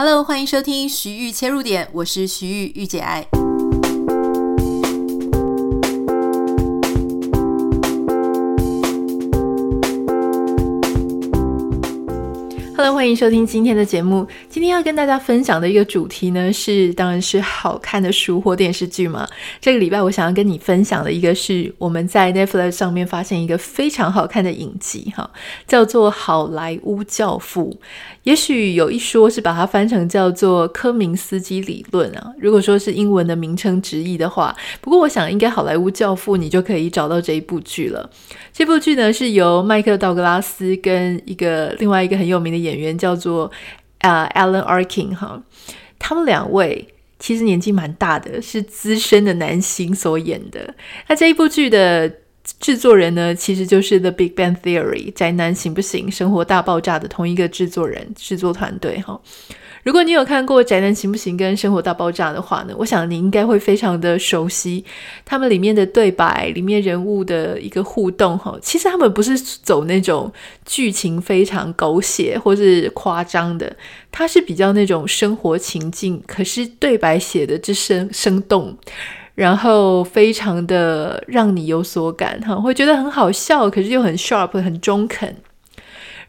Hello，欢迎收听徐玉切入点，我是徐玉玉姐爱。欢迎收听今天的节目。今天要跟大家分享的一个主题呢，是当然是好看的书或电视剧嘛。这个礼拜我想要跟你分享的一个是我们在 Netflix 上面发现一个非常好看的影集，哈，叫做《好莱坞教父》。也许有一说是把它翻成叫做科明斯基理论啊。如果说是英文的名称直译的话，不过我想应该《好莱坞教父》你就可以找到这一部剧了。这部剧呢是由迈克道格拉斯跟一个另外一个很有名的演员叫做啊、Alan Arkin 哈，他们两位其实年纪蛮大的，是资深的男星所演的。那这一部剧的。制作人呢，其实就是 The Big Bang Theory 宅男行不行？生活大爆炸的同一个制作人、制作团队哈。如果你有看过《宅男行不行》跟《生活大爆炸》的话呢，我想你应该会非常的熟悉他们里面的对白、里面人物的一个互动哈。其实他们不是走那种剧情非常狗血或是夸张的，他是比较那种生活情境，可是对白写的之生生动。然后非常的让你有所感哈，会觉得很好笑，可是又很 sharp，很中肯。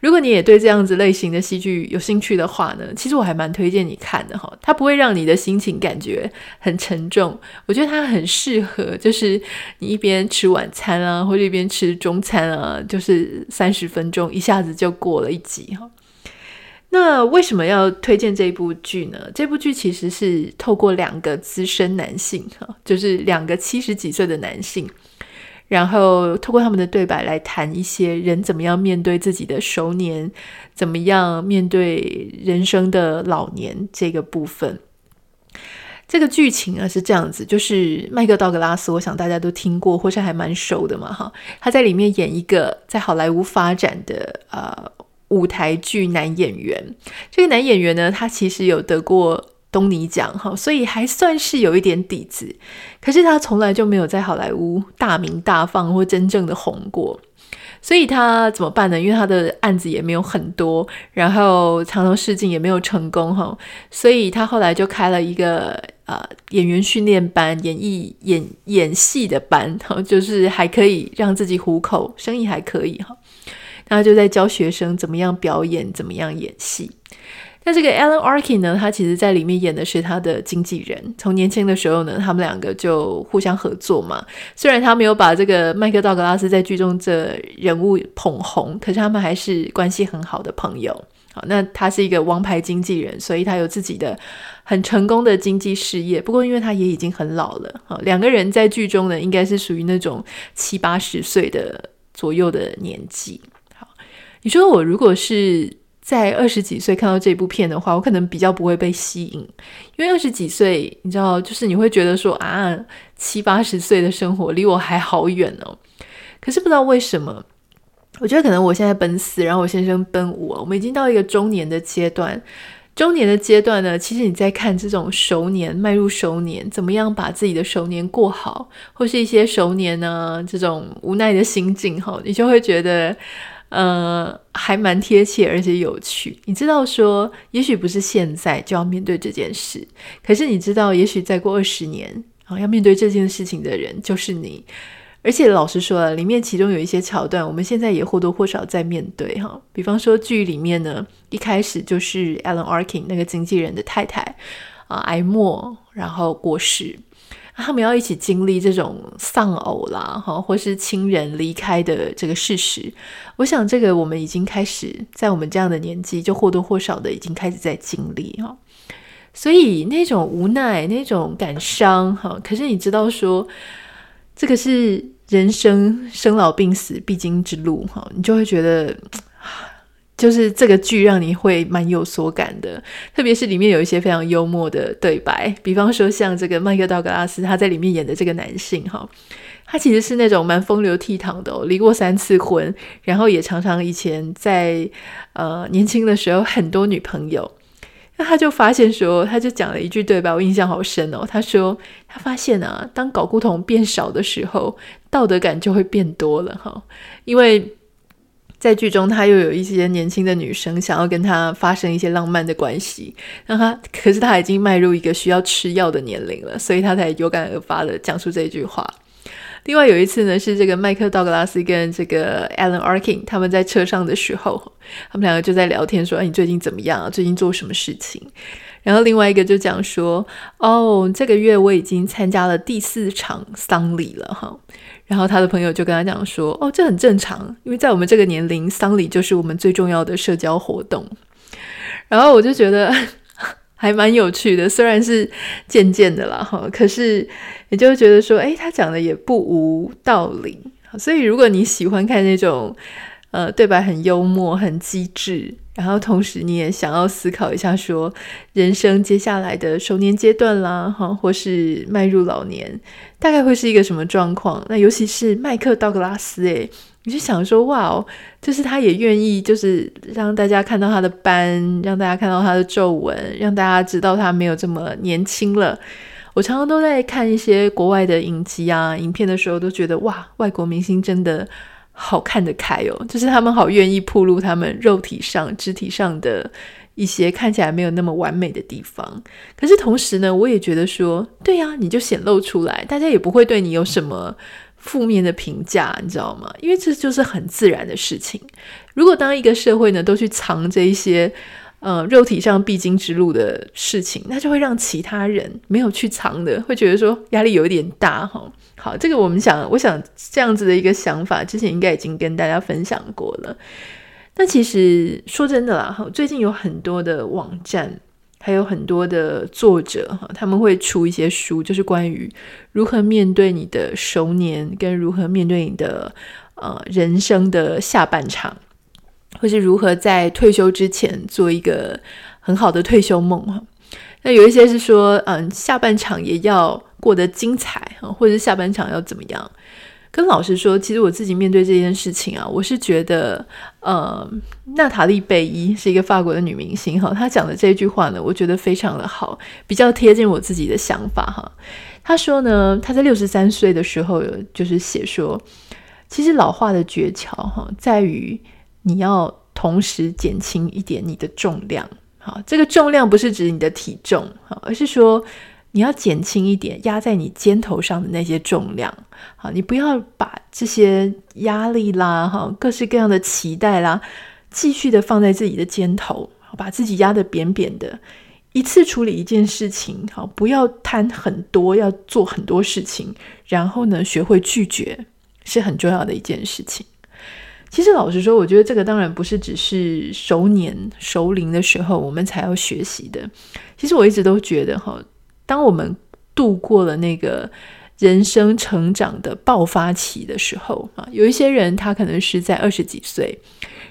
如果你也对这样子类型的戏剧有兴趣的话呢，其实我还蛮推荐你看的哈。它不会让你的心情感觉很沉重，我觉得它很适合，就是你一边吃晚餐啊，或者一边吃中餐啊，就是三十分钟一下子就过了一集哈。那为什么要推荐这部剧呢？这部剧其实是透过两个资深男性，哈，就是两个七十几岁的男性，然后透过他们的对白来谈一些人怎么样面对自己的熟年，怎么样面对人生的老年这个部分。这个剧情啊是这样子，就是麦克道格拉斯，我想大家都听过或是还蛮熟的嘛，哈，他在里面演一个在好莱坞发展的呃。舞台剧男演员，这个男演员呢，他其实有得过东尼奖哈，所以还算是有一点底子。可是他从来就没有在好莱坞大名大放或真正的红过，所以他怎么办呢？因为他的案子也没有很多，然后常常试镜也没有成功哈，所以他后来就开了一个呃演员训练班，演艺演演戏的班哈，就是还可以让自己糊口，生意还可以哈。他就在教学生怎么样表演，怎么样演戏。那这个 Alan Arkin 呢，他其实在里面演的是他的经纪人。从年轻的时候呢，他们两个就互相合作嘛。虽然他没有把这个麦克道格拉斯在剧中这人物捧红，可是他们还是关系很好的朋友。好，那他是一个王牌经纪人，所以他有自己的很成功的经纪事业。不过，因为他也已经很老了，好，两个人在剧中呢，应该是属于那种七八十岁的左右的年纪。好你说我如果是在二十几岁看到这部片的话，我可能比较不会被吸引，因为二十几岁，你知道，就是你会觉得说啊，七八十岁的生活离我还好远哦。可是不知道为什么，我觉得可能我现在奔四，然后我先生奔五，我们已经到一个中年的阶段。中年的阶段呢，其实你在看这种熟年，迈入熟年，怎么样把自己的熟年过好，或是一些熟年呢这种无奈的心境哈，你就会觉得。呃，还蛮贴切，而且有趣。你知道说，也许不是现在就要面对这件事，可是你知道，也许再过二十年，啊，要面对这件事情的人就是你。而且老实说了，里面其中有一些桥段，我们现在也或多或少在面对哈。比方说剧里面呢，一开始就是 Alan Arkin 那个经纪人的太太啊癌末，然后过世。他们要一起经历这种丧偶啦，哈，或是亲人离开的这个事实。我想，这个我们已经开始在我们这样的年纪，就或多或少的已经开始在经历哈。所以那种无奈，那种感伤，哈。可是你知道说，这个是人生生老病死必经之路，哈，你就会觉得。就是这个剧让你会蛮有所感的，特别是里面有一些非常幽默的对白，比方说像这个麦克道格拉斯他在里面演的这个男性哈，他其实是那种蛮风流倜傥的，离过三次婚，然后也常常以前在呃年轻的时候很多女朋友，那他就发现说，他就讲了一句对白，我印象好深哦，他说他发现啊，当睾固酮变少的时候，道德感就会变多了哈，因为。在剧中，他又有一些年轻的女生想要跟他发生一些浪漫的关系，让他可是他已经迈入一个需要吃药的年龄了，所以他才有感而发的讲出这句话。另外有一次呢，是这个麦克道格拉斯跟这个 Alan Arkin 他们在车上的时候，他们两个就在聊天说：“哎，你最近怎么样啊？最近做什么事情？”然后另外一个就讲说：“哦，这个月我已经参加了第四场丧礼了，哈。”然后他的朋友就跟他讲说：“哦，这很正常，因为在我们这个年龄，丧礼就是我们最重要的社交活动。”然后我就觉得 还蛮有趣的，虽然是渐渐的啦，哈，可是也就觉得说，诶，他讲的也不无道理。所以如果你喜欢看那种，呃，对白很幽默、很机智。然后同时你也想要思考一下，说人生接下来的熟年阶段啦，哈，或是迈入老年，大概会是一个什么状况？那尤其是麦克道格拉斯，诶，你就想说，哇哦，就是他也愿意，就是让大家看到他的斑，让大家看到他的皱纹，让大家知道他没有这么年轻了。我常常都在看一些国外的影集啊、影片的时候，都觉得哇，外国明星真的。好看得开哦，就是他们好愿意铺露他们肉体上、肢体上的一些看起来没有那么完美的地方。可是同时呢，我也觉得说，对呀，你就显露出来，大家也不会对你有什么负面的评价，你知道吗？因为这就是很自然的事情。如果当一个社会呢都去藏着一些呃肉体上必经之路的事情，那就会让其他人没有去藏的，会觉得说压力有一点大哈。好，这个我们想，我想这样子的一个想法，之前应该已经跟大家分享过了。那其实说真的啦，哈，最近有很多的网站，还有很多的作者，哈，他们会出一些书，就是关于如何面对你的熟年，跟如何面对你的呃人生的下半场，或是如何在退休之前做一个很好的退休梦，哈。那有一些是说，嗯，下半场也要过得精彩啊，或者是下半场要怎么样？跟老实说，其实我自己面对这件事情啊，我是觉得，呃、嗯，娜塔莉贝伊是一个法国的女明星哈，她讲的这句话呢，我觉得非常的好，比较贴近我自己的想法哈。她说呢，她在六十三岁的时候，就是写说，其实老化的诀窍哈，在于你要同时减轻一点你的重量。好，这个重量不是指你的体重，好，而是说你要减轻一点压在你肩头上的那些重量。好，你不要把这些压力啦，哈，各式各样的期待啦，继续的放在自己的肩头，把自己压得扁扁的。一次处理一件事情，好，不要贪很多，要做很多事情，然后呢，学会拒绝是很重要的一件事情。其实老实说，我觉得这个当然不是只是熟年熟龄的时候我们才要学习的。其实我一直都觉得哈，当我们度过了那个人生成长的爆发期的时候啊，有一些人他可能是在二十几岁，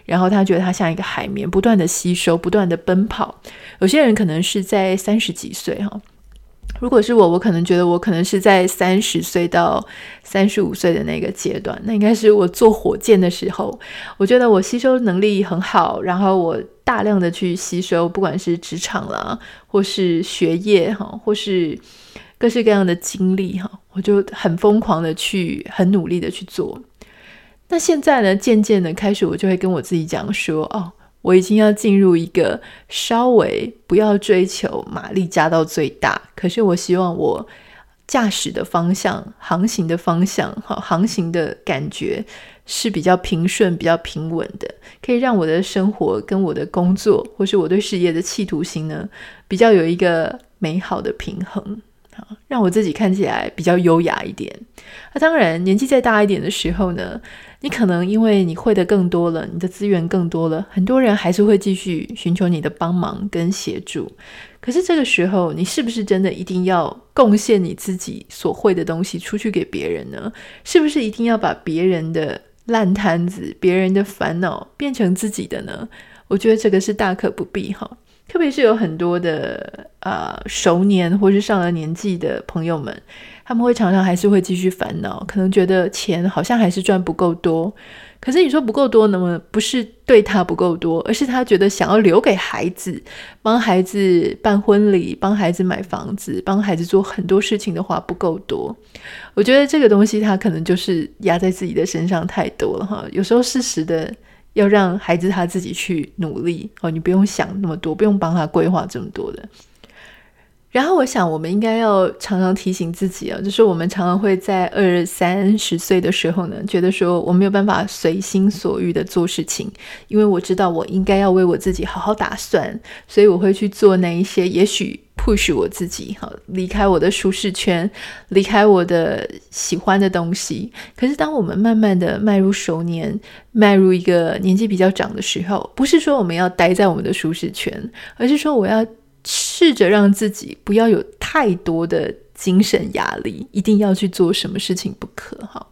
然后他觉得他像一个海绵，不断的吸收，不断的奔跑；有些人可能是在三十几岁哈。如果是我，我可能觉得我可能是在三十岁到三十五岁的那个阶段，那应该是我坐火箭的时候。我觉得我吸收能力很好，然后我大量的去吸收，不管是职场啦，或是学业哈，或是各式各样的经历哈，我就很疯狂的去，很努力的去做。那现在呢，渐渐的开始，我就会跟我自己讲说，哦。我已经要进入一个稍微不要追求马力加到最大，可是我希望我驾驶的方向、航行的方向、哈航行的感觉是比较平顺、比较平稳的，可以让我的生活跟我的工作，或是我对事业的企图心呢，比较有一个美好的平衡。让我自己看起来比较优雅一点。那当然，年纪再大一点的时候呢，你可能因为你会的更多了，你的资源更多了，很多人还是会继续寻求你的帮忙跟协助。可是这个时候，你是不是真的一定要贡献你自己所会的东西出去给别人呢？是不是一定要把别人的烂摊子、别人的烦恼变成自己的呢？我觉得这个是大可不必哈。特别是有很多的呃熟年或是上了年纪的朋友们，他们会常常还是会继续烦恼，可能觉得钱好像还是赚不够多。可是你说不够多，那么不是对他不够多，而是他觉得想要留给孩子，帮孩子办婚礼，帮孩子买房子，帮孩子做很多事情的话不够多。我觉得这个东西他可能就是压在自己的身上太多了哈。有时候适时的。要让孩子他自己去努力哦，你不用想那么多，不用帮他规划这么多的。然后我想，我们应该要常常提醒自己啊，就是我们常常会在二三十岁的时候呢，觉得说我没有办法随心所欲的做事情，因为我知道我应该要为我自己好好打算，所以我会去做那一些也许 push 我自己，好离开我的舒适圈，离开我的喜欢的东西。可是当我们慢慢的迈入熟年，迈入一个年纪比较长的时候，不是说我们要待在我们的舒适圈，而是说我要。试着让自己不要有太多的精神压力，一定要去做什么事情不可哈。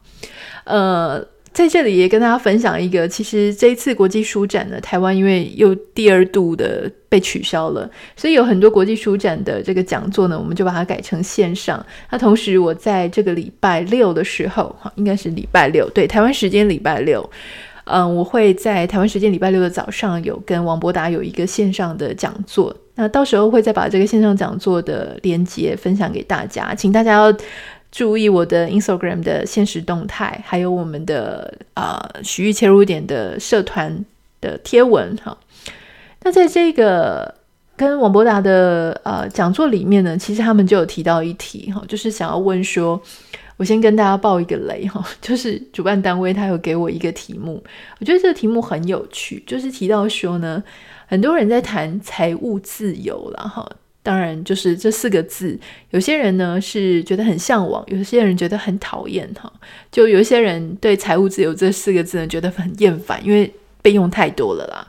呃，在这里也跟大家分享一个，其实这一次国际书展呢，台湾因为又第二度的被取消了，所以有很多国际书展的这个讲座呢，我们就把它改成线上。那同时，我在这个礼拜六的时候，哈，应该是礼拜六，对，台湾时间礼拜六。嗯，我会在台湾时间礼拜六的早上有跟王博达有一个线上的讲座，那到时候会再把这个线上讲座的连接分享给大家，请大家要注意我的 Instagram 的现实动态，还有我们的啊徐豫切入点的社团的贴文哈。那在这个跟王博达的呃讲座里面呢，其实他们就有提到一题哈，就是想要问说。我先跟大家爆一个雷哈，就是主办单位他有给我一个题目，我觉得这个题目很有趣，就是提到说呢，很多人在谈财务自由了哈，当然就是这四个字，有些人呢是觉得很向往，有些人觉得很讨厌哈，就有些人对财务自由这四个字呢觉得很厌烦，因为被用太多了啦，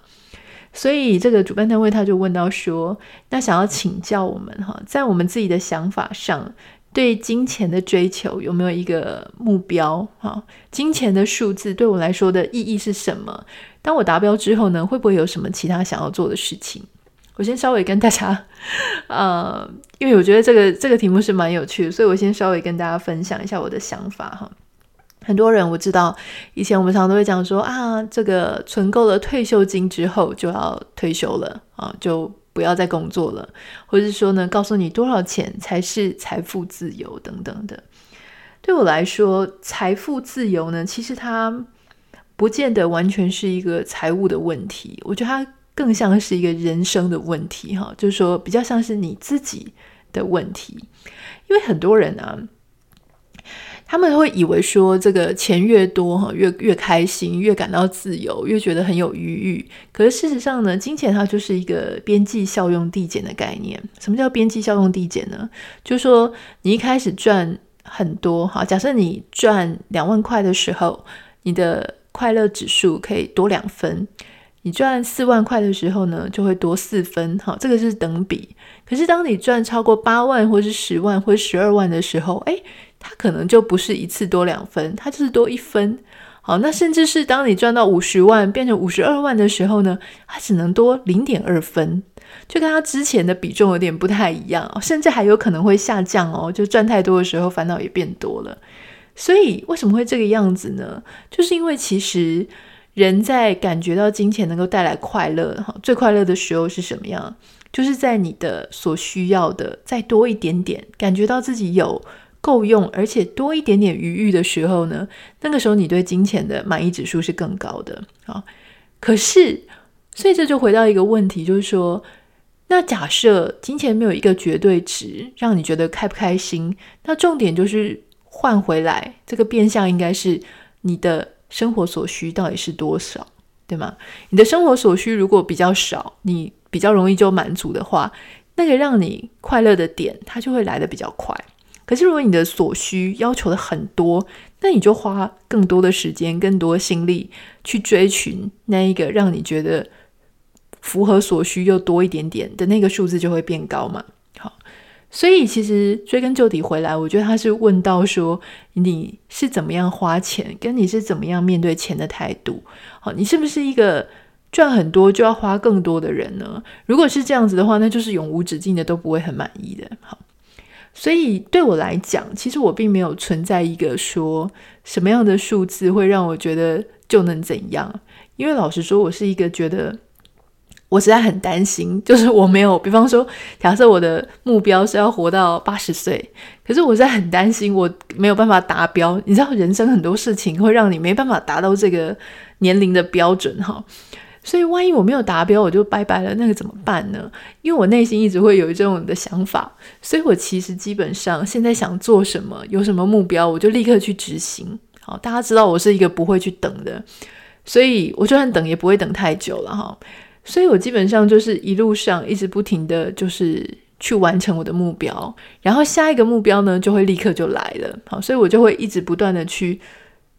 所以这个主办单位他就问到说，那想要请教我们哈，在我们自己的想法上。对金钱的追求有没有一个目标？哈，金钱的数字对我来说的意义是什么？当我达标之后呢，会不会有什么其他想要做的事情？我先稍微跟大家，呃，因为我觉得这个这个题目是蛮有趣的，所以我先稍微跟大家分享一下我的想法哈。很多人我知道，以前我们常常都会讲说啊，这个存够了退休金之后就要退休了啊，就。不要再工作了，或者是说呢，告诉你多少钱才是财富自由等等的。对我来说，财富自由呢，其实它不见得完全是一个财务的问题，我觉得它更像是一个人生的问题，哈，就是说比较像是你自己的问题，因为很多人啊。他们会以为说，这个钱越多哈，越越开心，越感到自由，越觉得很有余裕。可是事实上呢，金钱它就是一个边际效用递减的概念。什么叫边际效用递减呢？就是说你一开始赚很多哈，假设你赚两万块的时候，你的快乐指数可以多两分；你赚四万块的时候呢，就会多四分。好，这个是等比。可是当你赚超过八万，或是十万，或十二万的时候，诶它可能就不是一次多两分，它就是多一分。好，那甚至是当你赚到五十万变成五十二万的时候呢，它只能多零点二分，就跟它之前的比重有点不太一样，甚至还有可能会下降哦。就赚太多的时候，烦恼也变多了。所以为什么会这个样子呢？就是因为其实人在感觉到金钱能够带来快乐，哈，最快乐的时候是什么样？就是在你的所需要的再多一点点，感觉到自己有。够用，而且多一点点余裕的时候呢，那个时候你对金钱的满意指数是更高的啊。可是，所以这就回到一个问题，就是说，那假设金钱没有一个绝对值，让你觉得开不开心，那重点就是换回来，这个变相应该是你的生活所需到底是多少，对吗？你的生活所需如果比较少，你比较容易就满足的话，那个让你快乐的点，它就会来的比较快。可是，如果你的所需要求的很多，那你就花更多的时间、更多心力去追寻那一个让你觉得符合所需又多一点点的那个数字，就会变高嘛。所以其实追根究底回来，我觉得他是问到说你是怎么样花钱，跟你是怎么样面对钱的态度。好，你是不是一个赚很多就要花更多的人呢？如果是这样子的话，那就是永无止境的都不会很满意的。好。所以对我来讲，其实我并没有存在一个说什么样的数字会让我觉得就能怎样。因为老实说，我是一个觉得我实在很担心，就是我没有，比方说，假设我的目标是要活到八十岁，可是我在很担心我没有办法达标。你知道，人生很多事情会让你没办法达到这个年龄的标准哈。所以，万一我没有达标，我就拜拜了，那个怎么办呢？因为我内心一直会有这种的想法，所以我其实基本上现在想做什么，有什么目标，我就立刻去执行。好，大家知道我是一个不会去等的，所以我就算等也不会等太久了哈。所以我基本上就是一路上一直不停的就是去完成我的目标，然后下一个目标呢就会立刻就来了。好，所以我就会一直不断的去。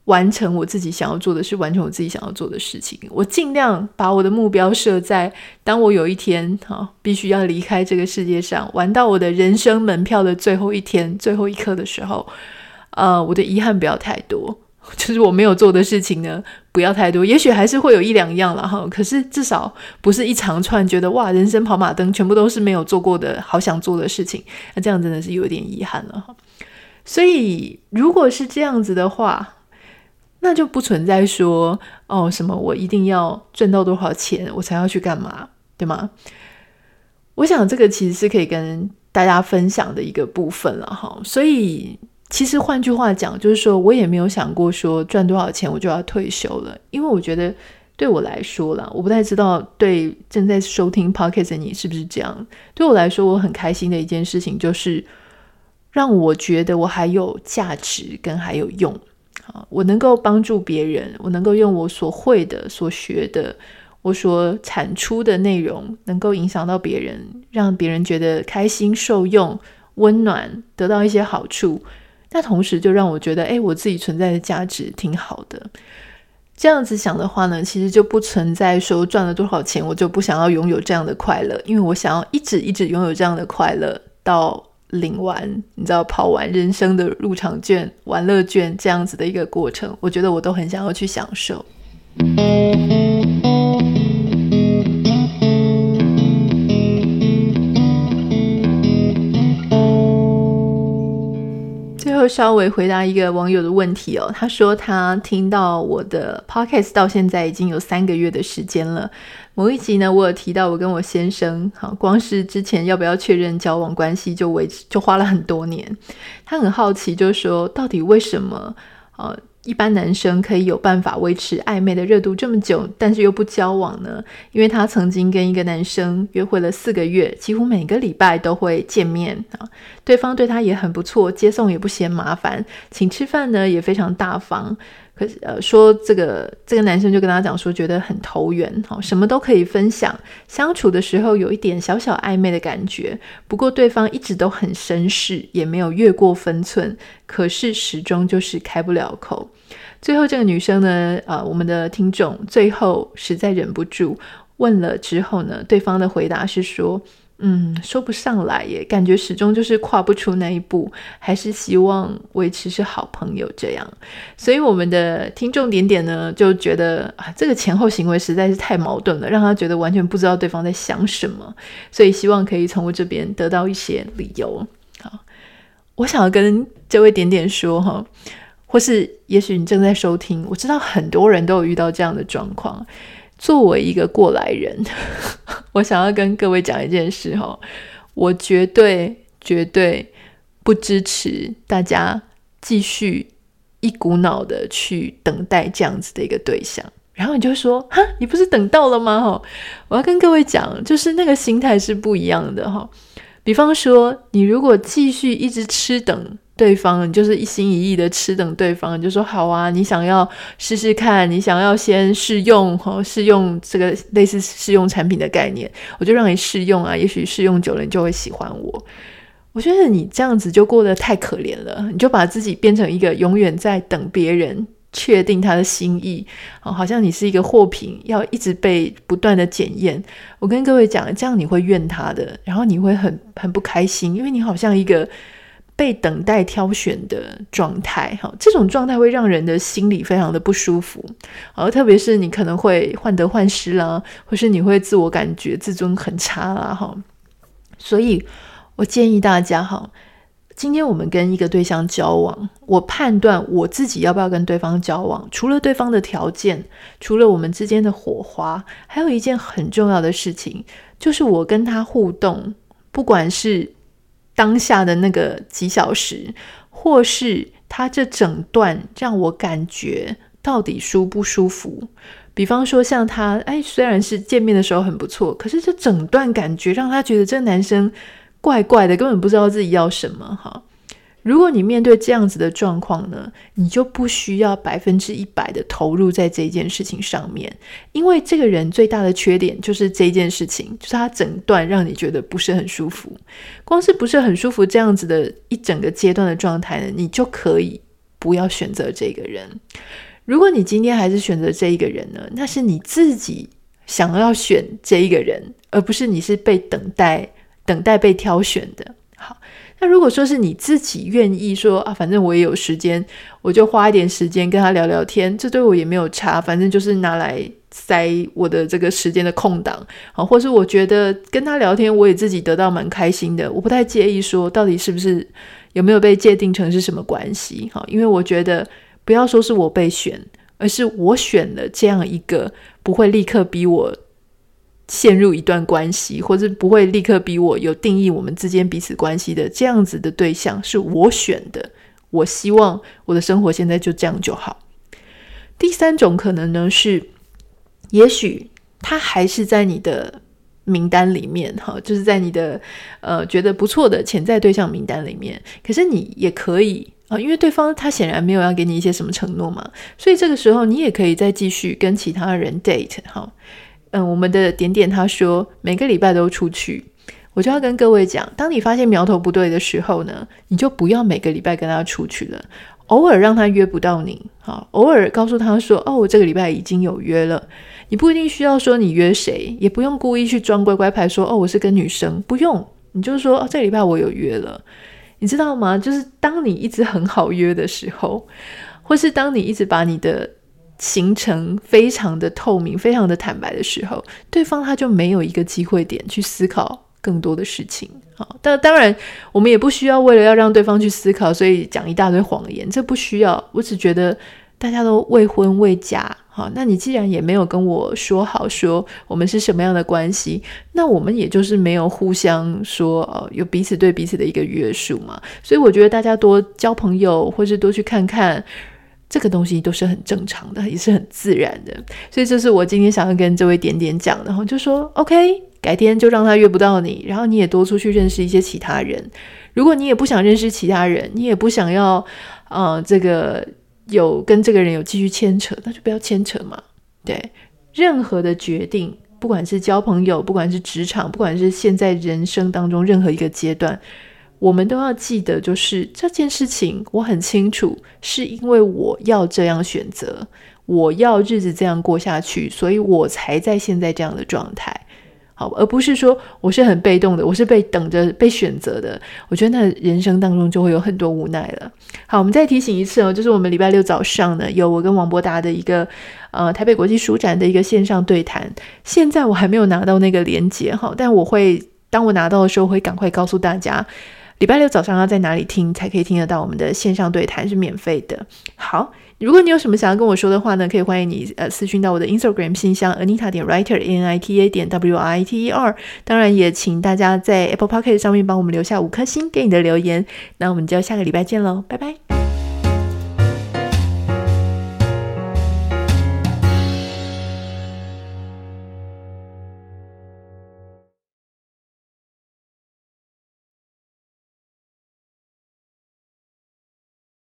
完成我自己想要做的事，完成我自己想要做的事情。我尽量把我的目标设在，当我有一天哈必须要离开这个世界上，玩到我的人生门票的最后一天、最后一刻的时候，呃，我的遗憾不要太多，就是我没有做的事情呢不要太多。也许还是会有一两样了哈，可是至少不是一长串，觉得哇，人生跑马灯全部都是没有做过的好想做的事情，那这样真的是有点遗憾了哈。所以如果是这样子的话，那就不存在说哦什么我一定要赚到多少钱我才要去干嘛，对吗？我想这个其实是可以跟大家分享的一个部分了哈。所以其实换句话讲，就是说我也没有想过说赚多少钱我就要退休了，因为我觉得对我来说啦，我不太知道对正在收听 Podcast 的你是不是这样。对我来说，我很开心的一件事情就是让我觉得我还有价值跟还有用啊。我能够帮助别人，我能够用我所会的、所学的、我所产出的内容，能够影响到别人，让别人觉得开心、受用、温暖，得到一些好处。那同时就让我觉得，哎，我自己存在的价值挺好的。这样子想的话呢，其实就不存在说赚了多少钱，我就不想要拥有这样的快乐，因为我想要一直一直拥有这样的快乐到。领完，你知道跑完人生的入场券、玩乐券这样子的一个过程，我觉得我都很想要去享受。后稍微回答一个网友的问题哦，他说他听到我的 podcast 到现在已经有三个月的时间了。某一集呢，我有提到我跟我先生，好，光是之前要不要确认交往关系就维就花了很多年。他很好奇，就是说到底为什么，啊，一般男生可以有办法维持暧昧的热度这么久，但是又不交往呢？因为他曾经跟一个男生约会了四个月，几乎每个礼拜都会见面啊，对方对他也很不错，接送也不嫌麻烦，请吃饭呢也非常大方。可是呃，说这个这个男生就跟他讲说，觉得很投缘，好，什么都可以分享，相处的时候有一点小小暧昧的感觉。不过对方一直都很绅士，也没有越过分寸，可是始终就是开不了口。最后这个女生呢，呃，我们的听众最后实在忍不住问了之后呢，对方的回答是说。嗯，说不上来耶，感觉始终就是跨不出那一步，还是希望维持是好朋友这样。所以我们的听众点点呢，就觉得啊，这个前后行为实在是太矛盾了，让他觉得完全不知道对方在想什么。所以希望可以从我这边得到一些理由。好，我想要跟这位点点说哈，或是也许你正在收听，我知道很多人都有遇到这样的状况。作为一个过来人，我想要跟各位讲一件事哈，我绝对绝对不支持大家继续一股脑的去等待这样子的一个对象。然后你就说哈，你不是等到了吗？哈，我要跟各位讲，就是那个心态是不一样的哈。比方说，你如果继续一直吃等。对方，你就是一心一意的吃等对方，你就说好啊，你想要试试看，你想要先试用哈，试用这个类似试用产品的概念，我就让你试用啊，也许试用久了，你就会喜欢我。我觉得你这样子就过得太可怜了，你就把自己变成一个永远在等别人确定他的心意，好像你是一个货品，要一直被不断的检验。我跟各位讲，这样你会怨他的，然后你会很很不开心，因为你好像一个。被等待挑选的状态，哈，这种状态会让人的心里非常的不舒服，而特别是你可能会患得患失啦，或是你会自我感觉自尊很差啦，哈，所以我建议大家哈，今天我们跟一个对象交往，我判断我自己要不要跟对方交往，除了对方的条件，除了我们之间的火花，还有一件很重要的事情，就是我跟他互动，不管是当下的那个几小时，或是他这整段让我感觉到底舒不舒服。比方说像他，哎，虽然是见面的时候很不错，可是这整段感觉让他觉得这个男生。怪怪的，根本不知道自己要什么哈。如果你面对这样子的状况呢，你就不需要百分之一百的投入在这件事情上面，因为这个人最大的缺点就是这件事情，就是他整段让你觉得不是很舒服。光是不是很舒服这样子的一整个阶段的状态呢，你就可以不要选择这个人。如果你今天还是选择这一个人呢，那是你自己想要选这一个人，而不是你是被等待。等待被挑选的。好，那如果说是你自己愿意说啊，反正我也有时间，我就花一点时间跟他聊聊天，这对我也没有差，反正就是拿来塞我的这个时间的空档。好，或是我觉得跟他聊天，我也自己得到蛮开心的，我不太介意说到底是不是有没有被界定成是什么关系。好，因为我觉得不要说是我被选，而是我选了这样一个不会立刻逼我。陷入一段关系，或者不会立刻逼我有定义我们之间彼此关系的这样子的对象，是我选的。我希望我的生活现在就这样就好。第三种可能呢是，也许他还是在你的名单里面，哈，就是在你的呃觉得不错的潜在对象名单里面。可是你也可以啊，因为对方他显然没有要给你一些什么承诺嘛，所以这个时候你也可以再继续跟其他人 date，哈。嗯，我们的点点他说每个礼拜都出去，我就要跟各位讲，当你发现苗头不对的时候呢，你就不要每个礼拜跟他出去了，偶尔让他约不到你，好，偶尔告诉他说，哦，我这个礼拜已经有约了，你不一定需要说你约谁，也不用故意去装乖乖牌说，哦，我是跟女生，不用，你就说，哦，这个礼拜我有约了，你知道吗？就是当你一直很好约的时候，或是当你一直把你的。形成非常的透明，非常的坦白的时候，对方他就没有一个机会点去思考更多的事情。好，但当然我们也不需要为了要让对方去思考，所以讲一大堆谎言，这不需要。我只觉得大家都未婚未嫁，好，那你既然也没有跟我说好说我们是什么样的关系，那我们也就是没有互相说哦，有彼此对彼此的一个约束嘛。所以我觉得大家多交朋友，或是多去看看。这个东西都是很正常的，也是很自然的，所以这是我今天想要跟这位点点讲的，然后就说 OK，改天就让他约不到你，然后你也多出去认识一些其他人。如果你也不想认识其他人，你也不想要，呃，这个有跟这个人有继续牵扯，那就不要牵扯嘛。对，任何的决定，不管是交朋友，不管是职场，不管是现在人生当中任何一个阶段。我们都要记得，就是这件事情，我很清楚，是因为我要这样选择，我要日子这样过下去，所以我才在现在这样的状态，好，而不是说我是很被动的，我是被等着被选择的。我觉得那人生当中就会有很多无奈了。好，我们再提醒一次哦，就是我们礼拜六早上呢，有我跟王博达的一个呃台北国际书展的一个线上对谈，现在我还没有拿到那个连接哈，但我会当我拿到的时候，会赶快告诉大家。礼拜六早上要在哪里听才可以听得到我们的线上对谈是免费的。好，如果你有什么想要跟我说的话呢，可以欢迎你呃私讯到我的 Instagram 信箱 Anita 点 Writer A N I T A 点 W I T E R。当然也请大家在 Apple p o c k e t 上面帮我们留下五颗星给你的留言。那我们就下个礼拜见喽，拜拜。